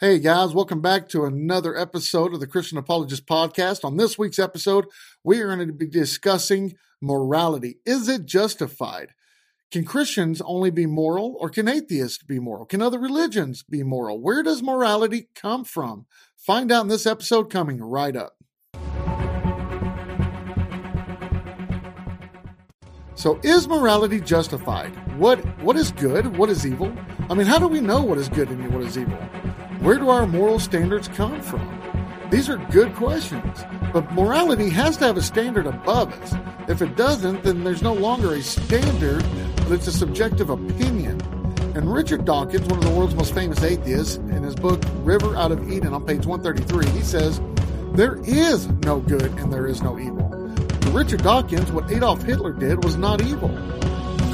Hey guys, welcome back to another episode of the Christian Apologist Podcast. On this week's episode, we are going to be discussing morality. Is it justified? Can Christians only be moral or can atheists be moral? Can other religions be moral? Where does morality come from? Find out in this episode coming right up. So is morality justified? What what is good? What is evil? I mean, how do we know what is good and what is evil? Where do our moral standards come from? These are good questions, but morality has to have a standard above us. If it doesn't, then there's no longer a standard, but it's a subjective opinion. And Richard Dawkins, one of the world's most famous atheists, in his book River Out of Eden on page 133, he says, There is no good and there is no evil. To Richard Dawkins, what Adolf Hitler did was not evil.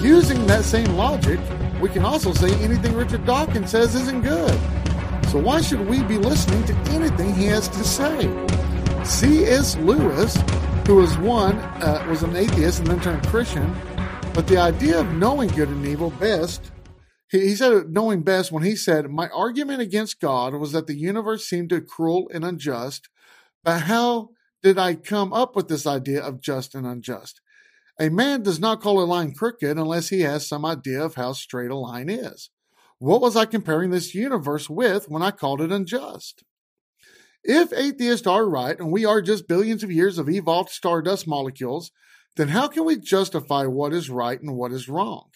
Using that same logic, we can also say anything Richard Dawkins says isn't good. So why should we be listening to anything he has to say? C.S. Lewis, who was one, uh, was an atheist and then turned Christian, but the idea of knowing good and evil best, he, he said knowing best when he said, My argument against God was that the universe seemed cruel and unjust, but how did I come up with this idea of just and unjust? A man does not call a line crooked unless he has some idea of how straight a line is. What was I comparing this universe with when I called it unjust? If atheists are right and we are just billions of years of evolved stardust molecules, then how can we justify what is right and what is wrong?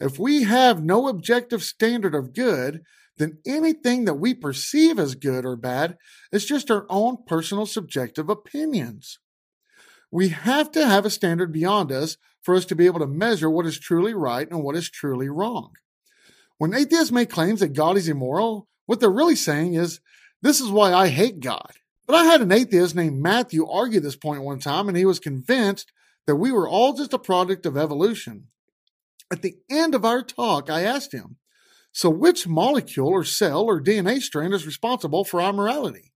If we have no objective standard of good, then anything that we perceive as good or bad is just our own personal subjective opinions. We have to have a standard beyond us for us to be able to measure what is truly right and what is truly wrong. When atheists make claims that God is immoral, what they're really saying is, this is why I hate God. But I had an atheist named Matthew argue this point one time, and he was convinced that we were all just a product of evolution. At the end of our talk, I asked him, so which molecule or cell or DNA strand is responsible for our morality?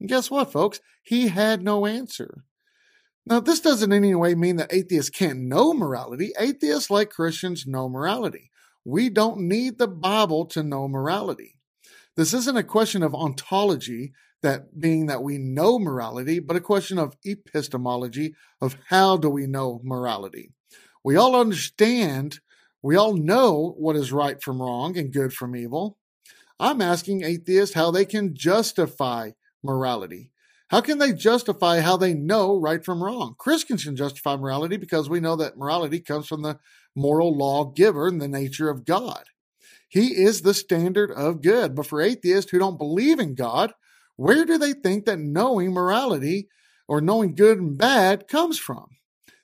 And guess what, folks? He had no answer. Now, this doesn't in any way mean that atheists can't know morality. Atheists, like Christians, know morality. We don't need the Bible to know morality. This isn't a question of ontology, that being that we know morality, but a question of epistemology of how do we know morality. We all understand, we all know what is right from wrong and good from evil. I'm asking atheists how they can justify morality. How can they justify how they know right from wrong? Christians can justify morality because we know that morality comes from the moral lawgiver and the nature of God. He is the standard of good. But for atheists who don't believe in God, where do they think that knowing morality or knowing good and bad comes from?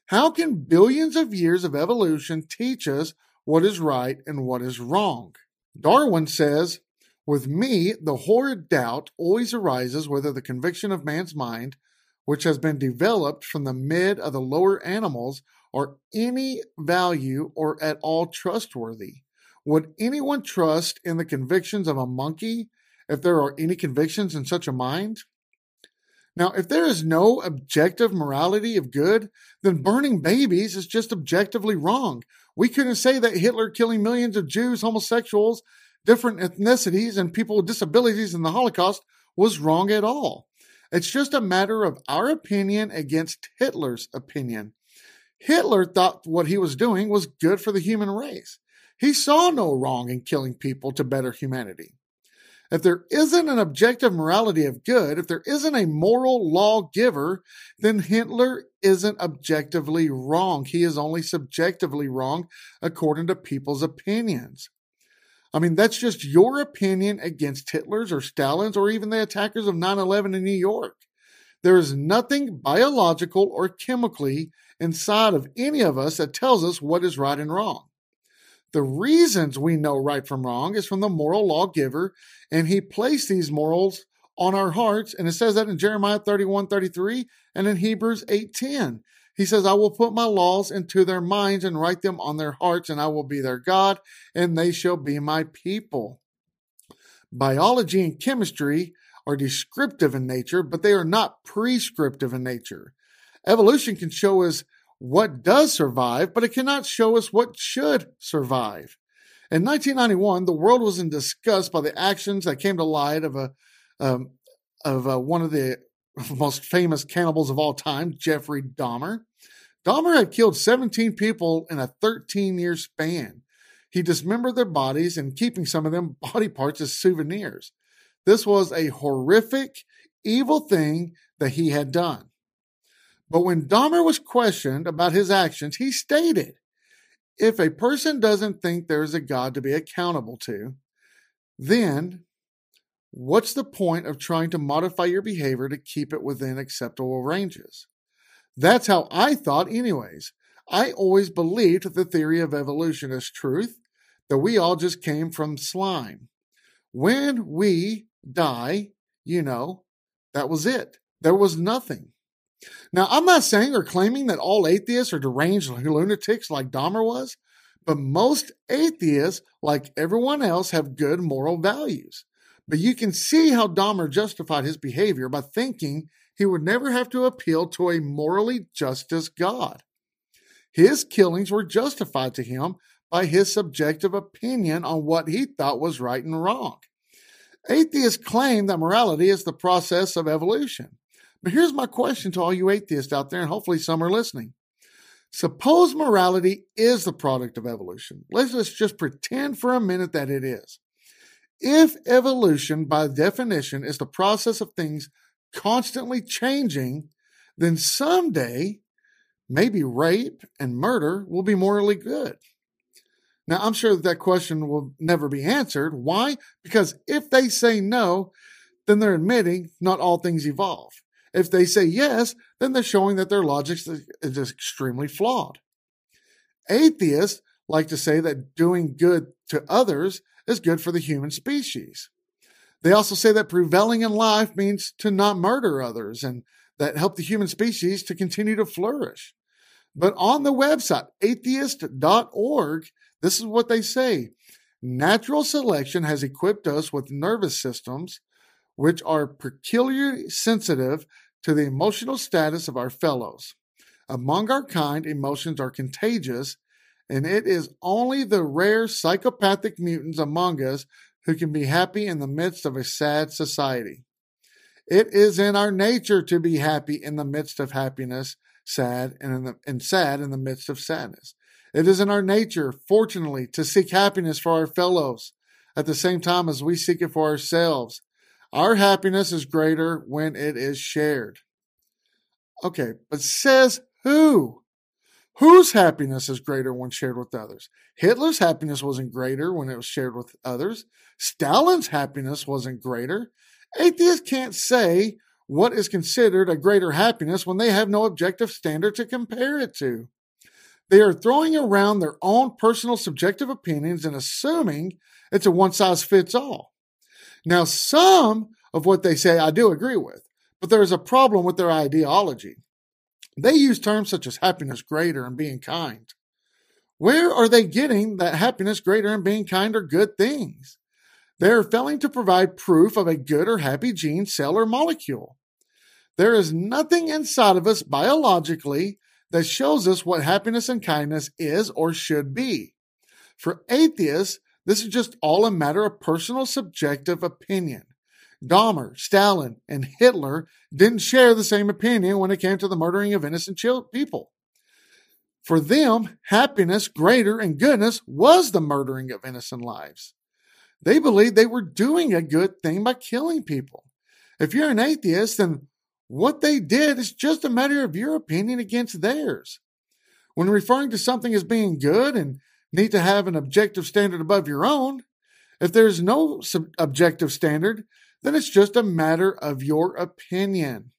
How can billions of years of evolution teach us what is right and what is wrong? Darwin says, with me, the horrid doubt always arises whether the conviction of man's mind, which has been developed from the mid of the lower animals, are any value or at all trustworthy. Would anyone trust in the convictions of a monkey if there are any convictions in such a mind? Now, if there is no objective morality of good, then burning babies is just objectively wrong. We couldn't say that Hitler killing millions of Jews, homosexuals, different ethnicities and people with disabilities in the Holocaust was wrong at all. It's just a matter of our opinion against Hitler's opinion. Hitler thought what he was doing was good for the human race. He saw no wrong in killing people to better humanity. If there isn't an objective morality of good, if there isn't a moral lawgiver, then Hitler isn't objectively wrong. He is only subjectively wrong according to people's opinions. I mean, that's just your opinion against Hitler's or Stalin's or even the attackers of 9 11 in New York. There is nothing biological or chemically inside of any of us that tells us what is right and wrong. The reasons we know right from wrong is from the moral lawgiver, and he placed these morals on our hearts. And it says that in Jeremiah 31 33 and in Hebrews 8 10. He says, I will put my laws into their minds and write them on their hearts, and I will be their God, and they shall be my people. Biology and chemistry are descriptive in nature, but they are not prescriptive in nature. Evolution can show us what does survive, but it cannot show us what should survive. In 1991, the world was in disgust by the actions that came to light of a um, of uh, one of the most famous cannibals of all time, Jeffrey Dahmer. Dahmer had killed 17 people in a 13 year span. He dismembered their bodies and keeping some of them body parts as souvenirs. This was a horrific, evil thing that he had done. But when Dahmer was questioned about his actions, he stated if a person doesn't think there's a God to be accountable to, then what's the point of trying to modify your behavior to keep it within acceptable ranges? That's how I thought, anyways. I always believed the theory of evolution is truth, that we all just came from slime. When we die, you know, that was it. There was nothing. Now, I'm not saying or claiming that all atheists are deranged lunatics like Dahmer was, but most atheists, like everyone else, have good moral values. But you can see how Dahmer justified his behavior by thinking he would never have to appeal to a morally justice God. His killings were justified to him by his subjective opinion on what he thought was right and wrong. Atheists claim that morality is the process of evolution. But here's my question to all you atheists out there, and hopefully some are listening. Suppose morality is the product of evolution. Let's just pretend for a minute that it is. If evolution, by definition, is the process of things constantly changing, then someday maybe rape and murder will be morally good. Now, I'm sure that that question will never be answered. Why? Because if they say no, then they're admitting not all things evolve. If they say yes, then they're showing that their logic is extremely flawed. Atheists like to say that doing good to others is good for the human species. They also say that prevailing in life means to not murder others and that help the human species to continue to flourish. But on the website, atheist.org, this is what they say. Natural selection has equipped us with nervous systems which are peculiarly sensitive to the emotional status of our fellows. Among our kind, emotions are contagious, and it is only the rare psychopathic mutants among us who can be happy in the midst of a sad society. It is in our nature to be happy in the midst of happiness, sad and, the, and sad in the midst of sadness. It is in our nature, fortunately, to seek happiness for our fellows at the same time as we seek it for ourselves. Our happiness is greater when it is shared. Okay, but says who? Whose happiness is greater when shared with others? Hitler's happiness wasn't greater when it was shared with others. Stalin's happiness wasn't greater. Atheists can't say what is considered a greater happiness when they have no objective standard to compare it to. They are throwing around their own personal subjective opinions and assuming it's a one size fits all. Now, some of what they say I do agree with, but there is a problem with their ideology. They use terms such as happiness greater and being kind. Where are they getting that happiness greater and being kind are good things? They are failing to provide proof of a good or happy gene, cell, or molecule. There is nothing inside of us biologically that shows us what happiness and kindness is or should be. For atheists, this is just all a matter of personal subjective opinion. Dahmer, Stalin, and Hitler didn't share the same opinion when it came to the murdering of innocent people. For them, happiness greater and goodness was the murdering of innocent lives. They believed they were doing a good thing by killing people. If you're an atheist, then what they did is just a matter of your opinion against theirs. When referring to something as being good and need to have an objective standard above your own, if there's no sub- objective standard, then it's just a matter of your opinion.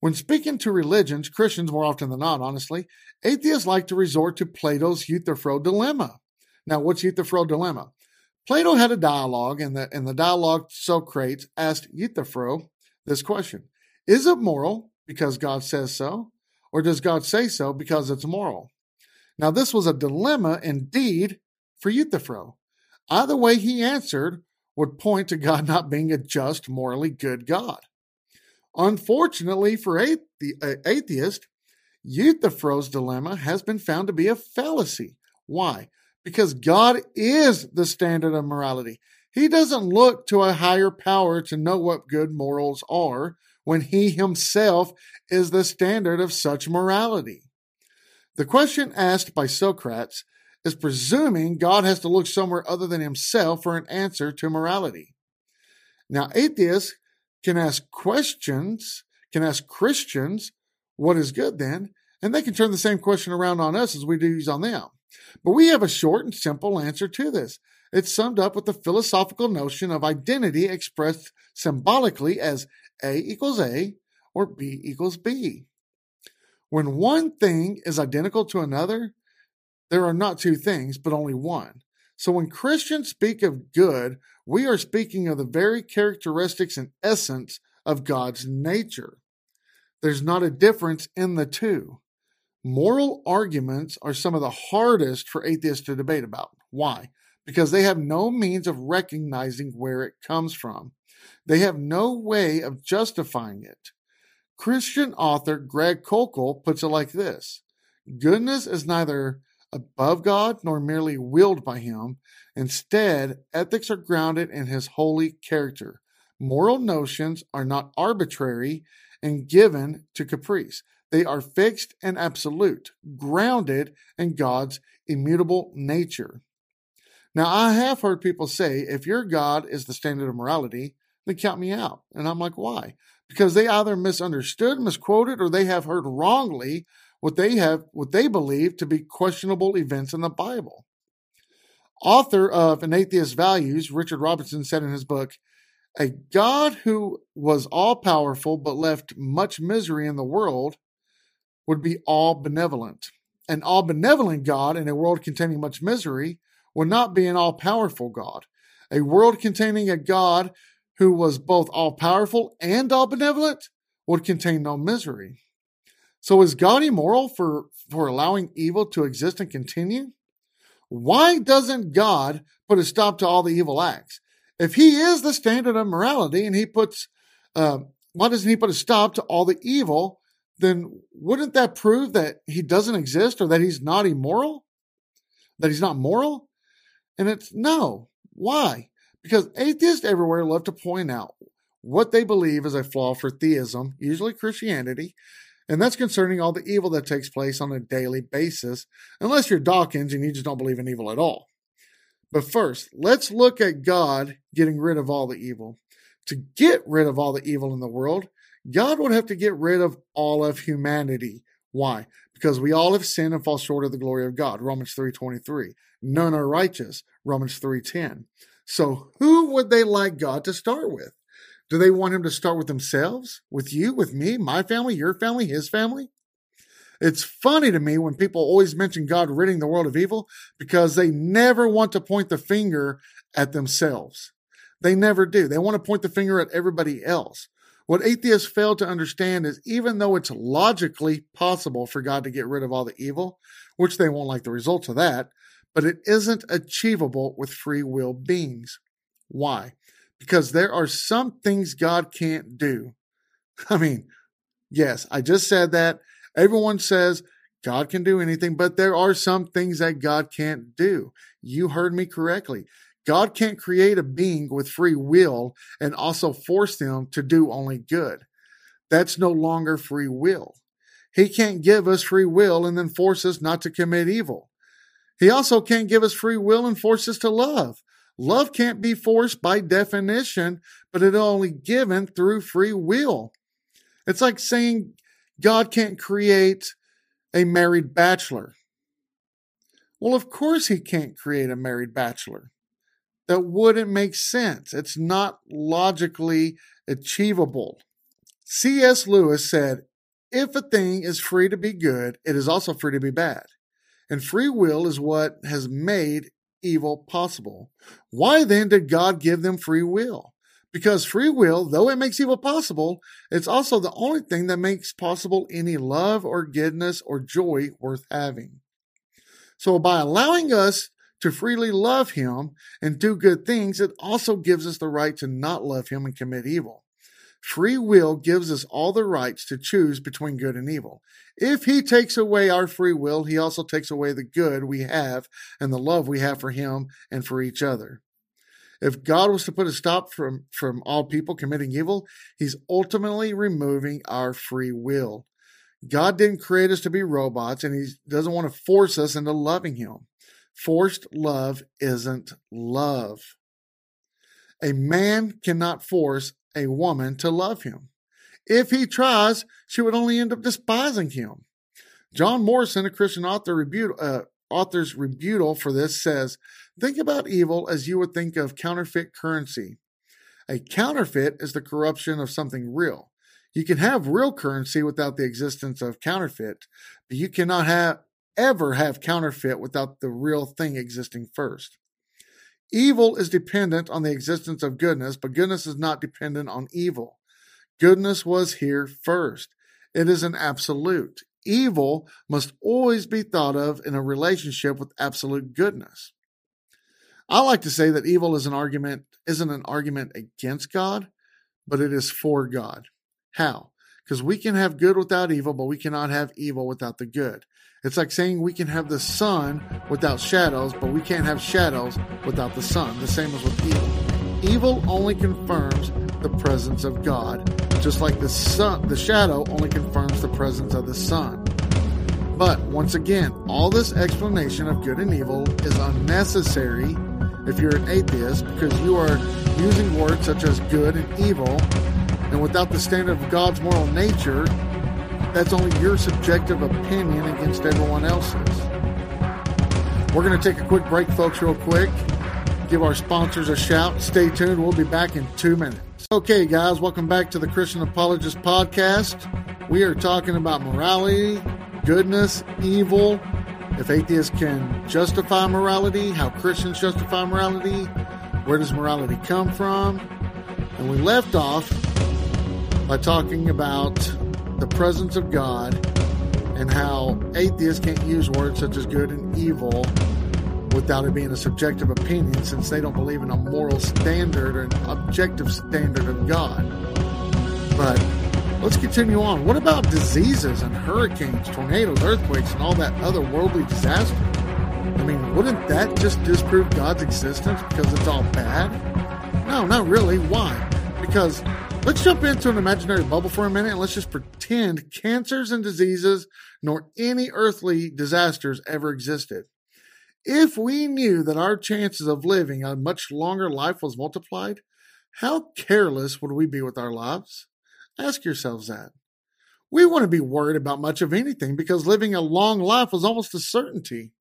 When speaking to religions, Christians more often than not, honestly, atheists like to resort to Plato's Euthyphro dilemma. Now, what's Euthyphro dilemma? Plato had a dialogue, and the, in the dialogue, Socrates asked Euthyphro this question Is it moral because God says so, or does God say so because it's moral? Now, this was a dilemma indeed for Euthyphro. Either way he answered would point to God not being a just, morally good God. Unfortunately for the uh, atheist, Euthyphro's dilemma has been found to be a fallacy. Why? because God is the standard of morality. He doesn't look to a higher power to know what good morals are when he himself is the standard of such morality. The question asked by Socrates is presuming God has to look somewhere other than himself for an answer to morality. Now, atheists can ask questions, can ask Christians, what is good then? And they can turn the same question around on us as we do on them. But we have a short and simple answer to this. It's summed up with the philosophical notion of identity expressed symbolically as A equals A or B equals B. When one thing is identical to another, there are not two things, but only one. So when Christians speak of good, we are speaking of the very characteristics and essence of God's nature. There's not a difference in the two. Moral arguments are some of the hardest for atheists to debate about. Why? Because they have no means of recognizing where it comes from. They have no way of justifying it. Christian author Greg Koukl puts it like this Goodness is neither above God nor merely willed by Him. Instead, ethics are grounded in His holy character. Moral notions are not arbitrary and given to caprice. They are fixed and absolute, grounded in God's immutable nature. Now, I have heard people say, if your God is the standard of morality, then count me out. And I'm like, why? Because they either misunderstood, misquoted, or they have heard wrongly what they have, what they believe to be questionable events in the Bible. Author of An Atheist Values, Richard Robinson said in his book, a God who was all powerful but left much misery in the world would be all benevolent. An all benevolent God in a world containing much misery would not be an all powerful God. A world containing a God who was both all powerful and all benevolent would contain no misery. So is God immoral for, for allowing evil to exist and continue? Why doesn't God put a stop to all the evil acts? If he is the standard of morality and he puts, uh, why doesn't he put a stop to all the evil? Then wouldn't that prove that he doesn't exist or that he's not immoral? That he's not moral? And it's no. Why? Because atheists everywhere love to point out what they believe is a flaw for theism, usually Christianity, and that's concerning all the evil that takes place on a daily basis, unless you're Dawkins and you just don't believe in evil at all. But first, let's look at God getting rid of all the evil. To get rid of all the evil in the world, God would have to get rid of all of humanity. Why? Because we all have sinned and fall short of the glory of God. Romans 3:23. None are righteous. Romans 3:10. So, who would they like God to start with? Do they want him to start with themselves? With you, with me, my family, your family, his family? It's funny to me when people always mention God ridding the world of evil because they never want to point the finger at themselves. They never do. They want to point the finger at everybody else. What atheists fail to understand is even though it's logically possible for God to get rid of all the evil, which they won't like the results of that, but it isn't achievable with free will beings. Why? Because there are some things God can't do. I mean, yes, I just said that. Everyone says God can do anything, but there are some things that God can't do. You heard me correctly. God can't create a being with free will and also force them to do only good. That's no longer free will. He can't give us free will and then force us not to commit evil. He also can't give us free will and force us to love. Love can't be forced by definition, but it's only given through free will. It's like saying God can't create a married bachelor. Well, of course, he can't create a married bachelor. That wouldn't make sense. It's not logically achievable. C.S. Lewis said, If a thing is free to be good, it is also free to be bad. And free will is what has made evil possible. Why then did God give them free will? Because free will, though it makes evil possible, it's also the only thing that makes possible any love or goodness or joy worth having. So by allowing us to freely love Him and do good things, it also gives us the right to not love Him and commit evil. Free will gives us all the rights to choose between good and evil. If he takes away our free will, he also takes away the good we have and the love we have for him and for each other. If God was to put a stop from, from all people committing evil, he's ultimately removing our free will. God didn't create us to be robots and he doesn't want to force us into loving him. Forced love isn't love. A man cannot force a woman to love him. If he tries, she would only end up despising him. John Morrison, a Christian author, rebut, uh, author's rebuttal for this says, Think about evil as you would think of counterfeit currency. A counterfeit is the corruption of something real. You can have real currency without the existence of counterfeit, but you cannot have ever have counterfeit without the real thing existing first. Evil is dependent on the existence of goodness, but goodness is not dependent on evil. Goodness was here first. It is an absolute. Evil must always be thought of in a relationship with absolute goodness. I like to say that evil is an argument isn't an argument against God, but it is for God. How? Because we can have good without evil, but we cannot have evil without the good. It's like saying we can have the sun without shadows, but we can't have shadows without the sun. The same as with evil. Evil only confirms the presence of God, just like the sun, the shadow only confirms the presence of the sun. But once again, all this explanation of good and evil is unnecessary if you're an atheist because you are using words such as good and evil, and without the standard of God's moral nature, that's only your subjective opinion against everyone else's. We're going to take a quick break, folks, real quick. Give our sponsors a shout. Stay tuned. We'll be back in two minutes. Okay, guys, welcome back to the Christian Apologist Podcast. We are talking about morality, goodness, evil, if atheists can justify morality, how Christians justify morality, where does morality come from? And we left off by talking about the presence of God and how atheists can't use words such as good and evil without it being a subjective opinion since they don't believe in a moral standard or an objective standard of God. But let's continue on. What about diseases and hurricanes, tornadoes, earthquakes, and all that other worldly disaster? I mean, wouldn't that just disprove God's existence because it's all bad? No, not really. Why? Because Let's jump into an imaginary bubble for a minute and let's just pretend cancers and diseases nor any earthly disasters ever existed. If we knew that our chances of living a much longer life was multiplied, how careless would we be with our lives? Ask yourselves that. We wouldn't be worried about much of anything because living a long life was almost a certainty.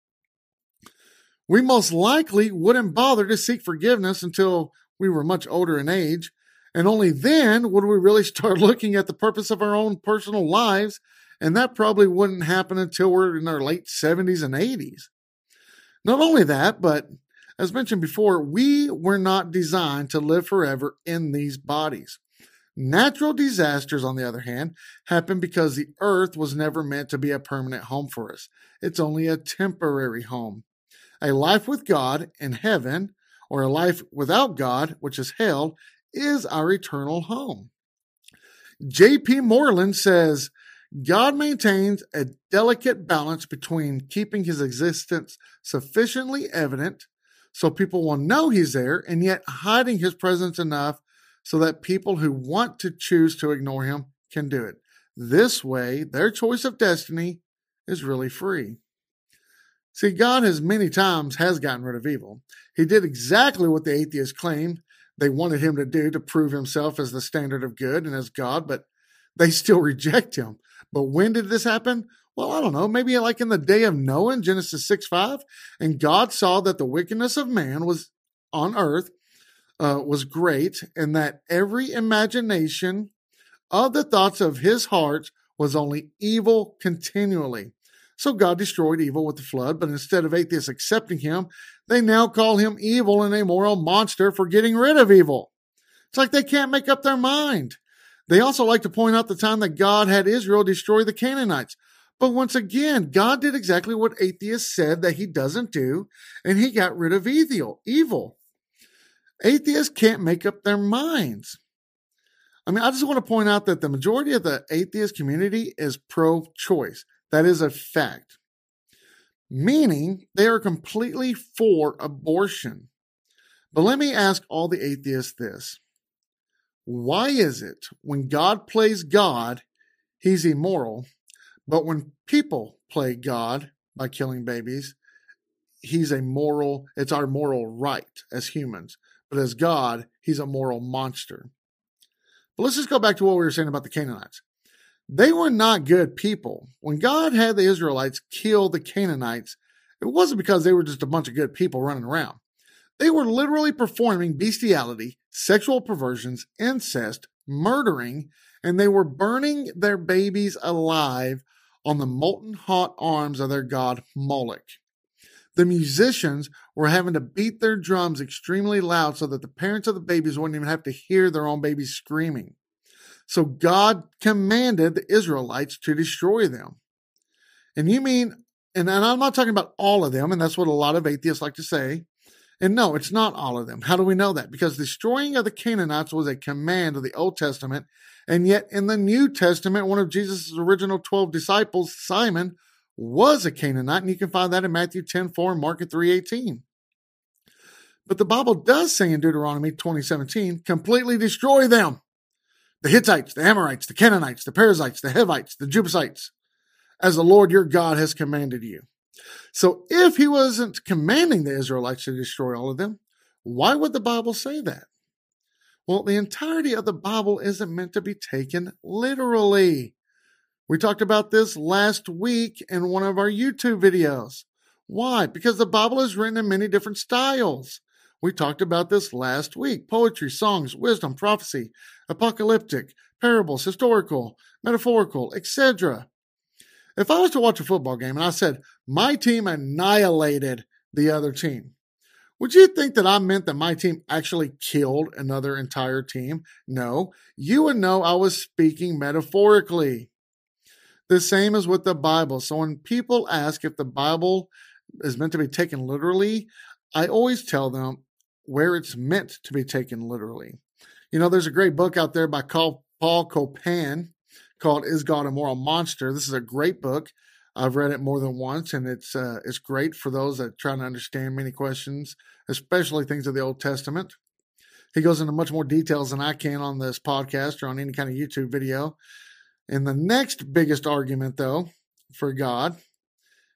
We most likely wouldn't bother to seek forgiveness until we were much older in age and only then would we really start looking at the purpose of our own personal lives. And that probably wouldn't happen until we're in our late 70s and 80s. Not only that, but as mentioned before, we were not designed to live forever in these bodies. Natural disasters, on the other hand, happen because the earth was never meant to be a permanent home for us. It's only a temporary home. A life with God in heaven, or a life without God, which is hell, is our eternal home. J.P. Moreland says God maintains a delicate balance between keeping his existence sufficiently evident so people will know he's there and yet hiding his presence enough so that people who want to choose to ignore him can do it. This way, their choice of destiny is really free. See, God has many times has gotten rid of evil. He did exactly what the atheists claim they wanted him to do to prove himself as the standard of good and as God, but they still reject him. But when did this happen? Well, I don't know. Maybe like in the day of Noah in Genesis 6 5. And God saw that the wickedness of man was on earth uh, was great, and that every imagination of the thoughts of his heart was only evil continually. So God destroyed evil with the flood, but instead of atheists accepting him, they now call him evil and a moral monster for getting rid of evil. It's like they can't make up their mind. They also like to point out the time that God had Israel destroy the Canaanites. But once again, God did exactly what atheists said that he doesn't do, and he got rid of evil. Evil. Atheists can't make up their minds. I mean, I just want to point out that the majority of the atheist community is pro choice. That is a fact, meaning they are completely for abortion. But let me ask all the atheists this why is it when God plays God, he's immoral, but when people play God by killing babies, he's a moral, it's our moral right as humans. But as God, he's a moral monster. But let's just go back to what we were saying about the Canaanites. They were not good people. When God had the Israelites kill the Canaanites, it wasn't because they were just a bunch of good people running around. They were literally performing bestiality, sexual perversions, incest, murdering, and they were burning their babies alive on the molten hot arms of their god Moloch. The musicians were having to beat their drums extremely loud so that the parents of the babies wouldn't even have to hear their own babies screaming. So God commanded the Israelites to destroy them. And you mean, and, I'm not talking about all of them, and that's what a lot of atheists like to say. And no, it's not all of them. How do we know that? Because destroying of the Canaanites was a command of the Old Testament. And yet in the New Testament, one of Jesus' original 12 disciples, Simon, was a Canaanite. And you can find that in Matthew 10 4 and Mark 3 18. But the Bible does say in Deuteronomy 2017, completely destroy them. The Hittites, the Amorites, the Canaanites, the Perizzites, the Hivites, the Jebusites, as the Lord your God has commanded you. So if he wasn't commanding the Israelites to destroy all of them, why would the Bible say that? Well, the entirety of the Bible isn't meant to be taken literally. We talked about this last week in one of our YouTube videos. Why? Because the Bible is written in many different styles. We talked about this last week poetry, songs, wisdom, prophecy, apocalyptic, parables, historical, metaphorical, etc. If I was to watch a football game and I said, my team annihilated the other team, would you think that I meant that my team actually killed another entire team? No, you would know I was speaking metaphorically. The same as with the Bible. So when people ask if the Bible is meant to be taken literally, I always tell them where it's meant to be taken literally. You know, there's a great book out there by Paul Copan called "Is God a Moral Monster?" This is a great book. I've read it more than once, and it's uh, it's great for those that trying to understand many questions, especially things of the Old Testament. He goes into much more details than I can on this podcast or on any kind of YouTube video. And the next biggest argument, though, for God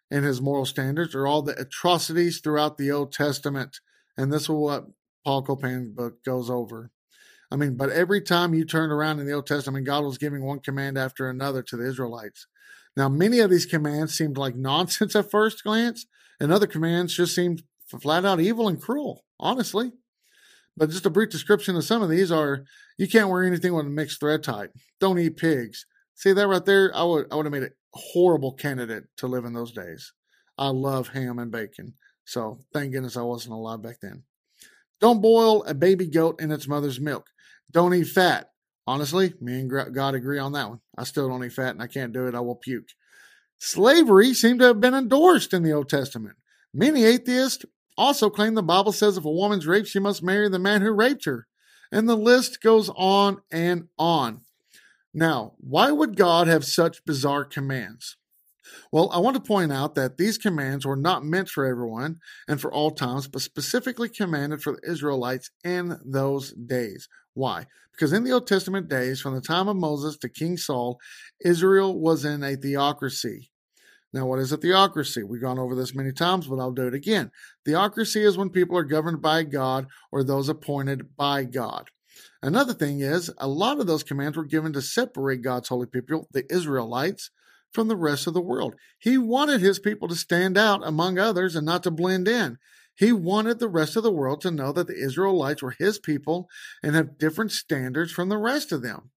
and his moral standards are all the atrocities throughout the Old Testament. And this is what Paul Copan's book goes over. I mean, but every time you turned around in the Old Testament, God was giving one command after another to the Israelites. Now, many of these commands seemed like nonsense at first glance, and other commands just seemed flat out evil and cruel, honestly. But just a brief description of some of these are you can't wear anything with a mixed thread type. Don't eat pigs. See that right there? I would I would have made a horrible candidate to live in those days. I love ham and bacon. So thank goodness I wasn't alive back then. Don't boil a baby goat in its mother's milk. Don't eat fat. Honestly, me and God agree on that one. I still don't eat fat and I can't do it. I will puke. Slavery seemed to have been endorsed in the Old Testament. Many atheists also claim the Bible says if a woman's raped, she must marry the man who raped her. And the list goes on and on. Now, why would God have such bizarre commands? Well, I want to point out that these commands were not meant for everyone and for all times, but specifically commanded for the Israelites in those days. Why? Because in the Old Testament days, from the time of Moses to King Saul, Israel was in a theocracy. Now, what is a theocracy? We've gone over this many times, but I'll do it again. Theocracy is when people are governed by God or those appointed by God. Another thing is, a lot of those commands were given to separate God's holy people, the Israelites, from the rest of the world. He wanted his people to stand out among others and not to blend in. He wanted the rest of the world to know that the Israelites were his people and have different standards from the rest of them.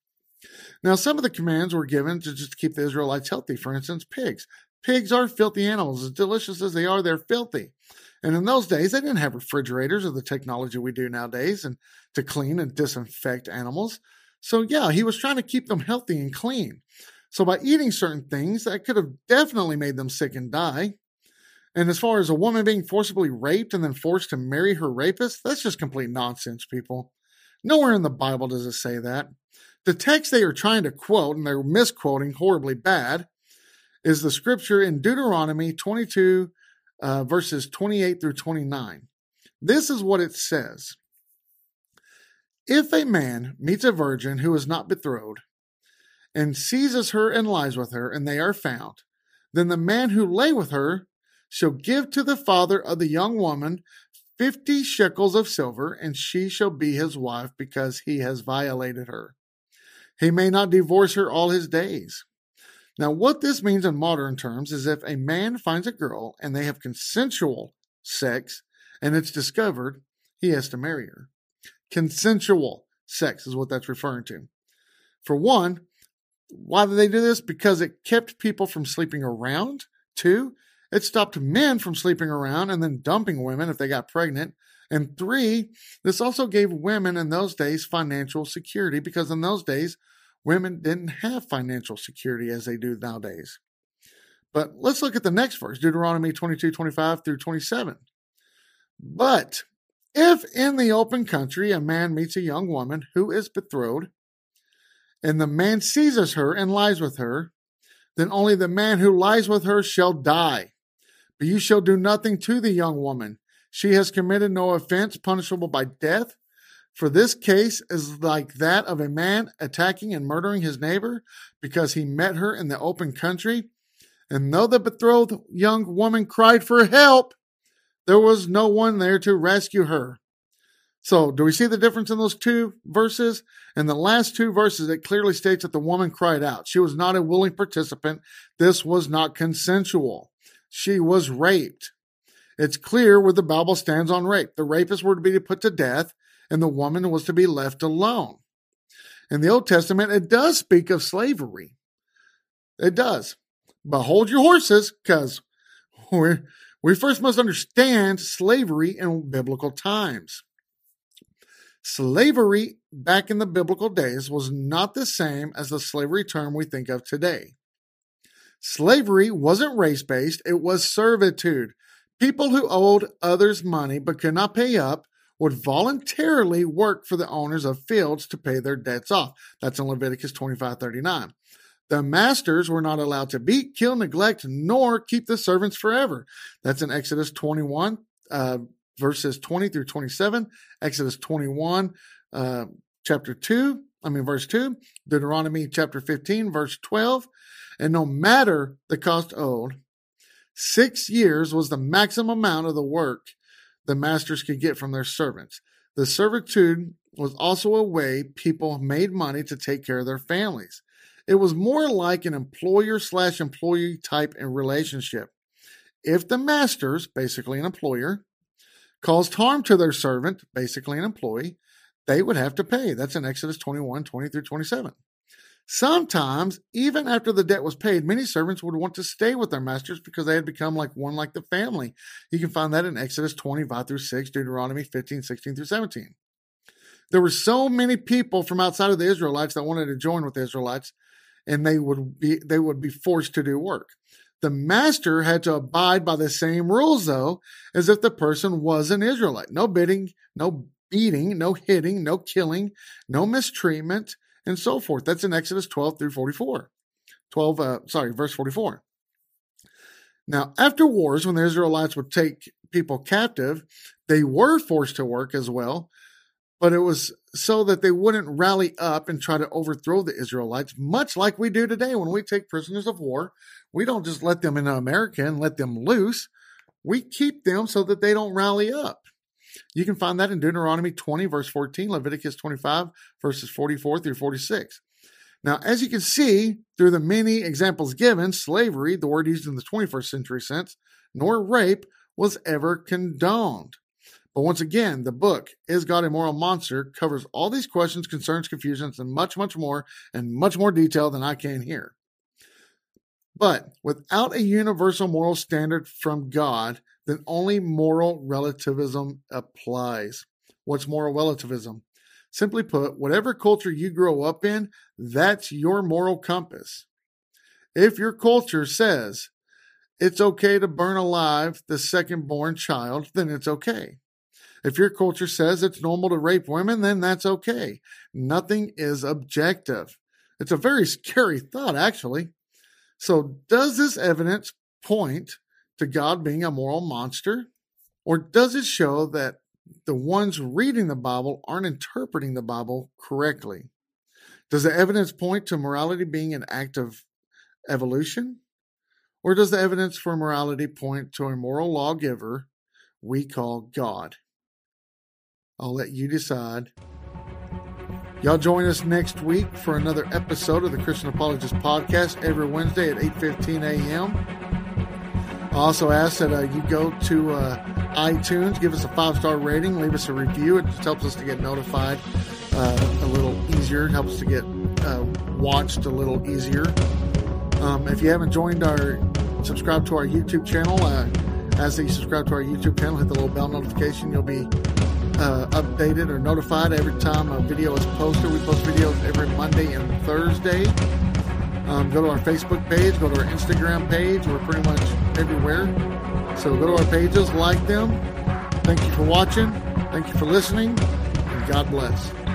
Now, some of the commands were given to just keep the Israelites healthy. For instance, pigs. Pigs are filthy animals. As delicious as they are, they're filthy. And in those days, they didn't have refrigerators or the technology we do nowadays and to clean and disinfect animals. So yeah, he was trying to keep them healthy and clean. So by eating certain things, that could have definitely made them sick and die. And as far as a woman being forcibly raped and then forced to marry her rapist, that's just complete nonsense, people. Nowhere in the Bible does it say that. the text they are trying to quote, and they're misquoting horribly bad, is the scripture in Deuteronomy 22, uh, verses 28 through 29. This is what it says If a man meets a virgin who is not betrothed, and seizes her and lies with her, and they are found, then the man who lay with her shall give to the father of the young woman fifty shekels of silver, and she shall be his wife because he has violated her. He may not divorce her all his days. Now, what this means in modern terms is if a man finds a girl and they have consensual sex and it's discovered, he has to marry her. Consensual sex is what that's referring to. For one, why did they do this? Because it kept people from sleeping around. Two, it stopped men from sleeping around and then dumping women if they got pregnant. And three, this also gave women in those days financial security because in those days, women didn't have financial security as they do nowadays. But let's look at the next verse, Deuteronomy 22, 25 through 27. But if in the open country a man meets a young woman who is betrothed, and the man seizes her and lies with her, then only the man who lies with her shall die. But you shall do nothing to the young woman. She has committed no offense punishable by death. For this case is like that of a man attacking and murdering his neighbor because he met her in the open country. And though the betrothed young woman cried for help, there was no one there to rescue her. So, do we see the difference in those two verses? In the last two verses, it clearly states that the woman cried out. She was not a willing participant. This was not consensual. She was raped. It's clear where the Bible stands on rape. The rapists were to be put to death, and the woman was to be left alone. In the Old Testament, it does speak of slavery. It does. But hold your horses, because we first must understand slavery in biblical times. Slavery back in the biblical days was not the same as the slavery term we think of today. Slavery wasn't race based, it was servitude. People who owed others money but could not pay up would voluntarily work for the owners of fields to pay their debts off. That's in Leviticus 25 39. The masters were not allowed to beat, kill, neglect, nor keep the servants forever. That's in Exodus 21, uh, verses 20 through 27, Exodus 21, uh, chapter 2, I mean, verse 2, Deuteronomy chapter 15, verse 12. And no matter the cost owed, six years was the maximum amount of the work the masters could get from their servants. The servitude was also a way people made money to take care of their families. It was more like an employer slash employee type relationship. If the masters, basically an employer, caused harm to their servant, basically an employee, they would have to pay. That's in Exodus 21 20 through 27. Sometimes, even after the debt was paid, many servants would want to stay with their masters because they had become like one like the family. You can find that in Exodus 25 through 6, Deuteronomy 15, 16 through 17. There were so many people from outside of the Israelites that wanted to join with the Israelites, and they would be they would be forced to do work. The master had to abide by the same rules, though, as if the person was an Israelite. No bidding, no beating, no hitting, no killing, no mistreatment, and so forth. That's in Exodus 12 through 44. 12, uh, sorry, verse 44. Now, after wars, when the Israelites would take people captive, they were forced to work as well, but it was so that they wouldn't rally up and try to overthrow the Israelites, much like we do today when we take prisoners of war. We don't just let them in America and let them loose. We keep them so that they don't rally up. You can find that in Deuteronomy 20, verse 14, Leviticus 25, verses 44 through 46. Now, as you can see through the many examples given, slavery, the word used in the 21st century sense, nor rape was ever condoned. But once again, the book, Is God a Moral Monster, covers all these questions, concerns, confusions, and much, much more, and much more detail than I can here. But without a universal moral standard from God, then only moral relativism applies. What's moral relativism? Simply put, whatever culture you grow up in, that's your moral compass. If your culture says it's okay to burn alive the second born child, then it's okay. If your culture says it's normal to rape women, then that's okay. Nothing is objective. It's a very scary thought, actually. So, does this evidence point to God being a moral monster? Or does it show that the ones reading the Bible aren't interpreting the Bible correctly? Does the evidence point to morality being an act of evolution? Or does the evidence for morality point to a moral lawgiver we call God? I'll let you decide. Y'all join us next week for another episode of the Christian Apologist Podcast every Wednesday at 8.15 a.m. I also ask that uh, you go to uh, iTunes, give us a five-star rating, leave us a review. It just helps us to get notified uh, a little easier, It helps to get uh, watched a little easier. Um, if you haven't joined our, subscribe to our YouTube channel, uh, as you subscribe to our YouTube channel, hit the little bell notification. You'll be uh, updated or notified every time a video is posted. We post videos every Monday and Thursday. Um, go to our Facebook page, go to our Instagram page. We're pretty much everywhere. So go to our pages, like them. Thank you for watching. Thank you for listening. And God bless.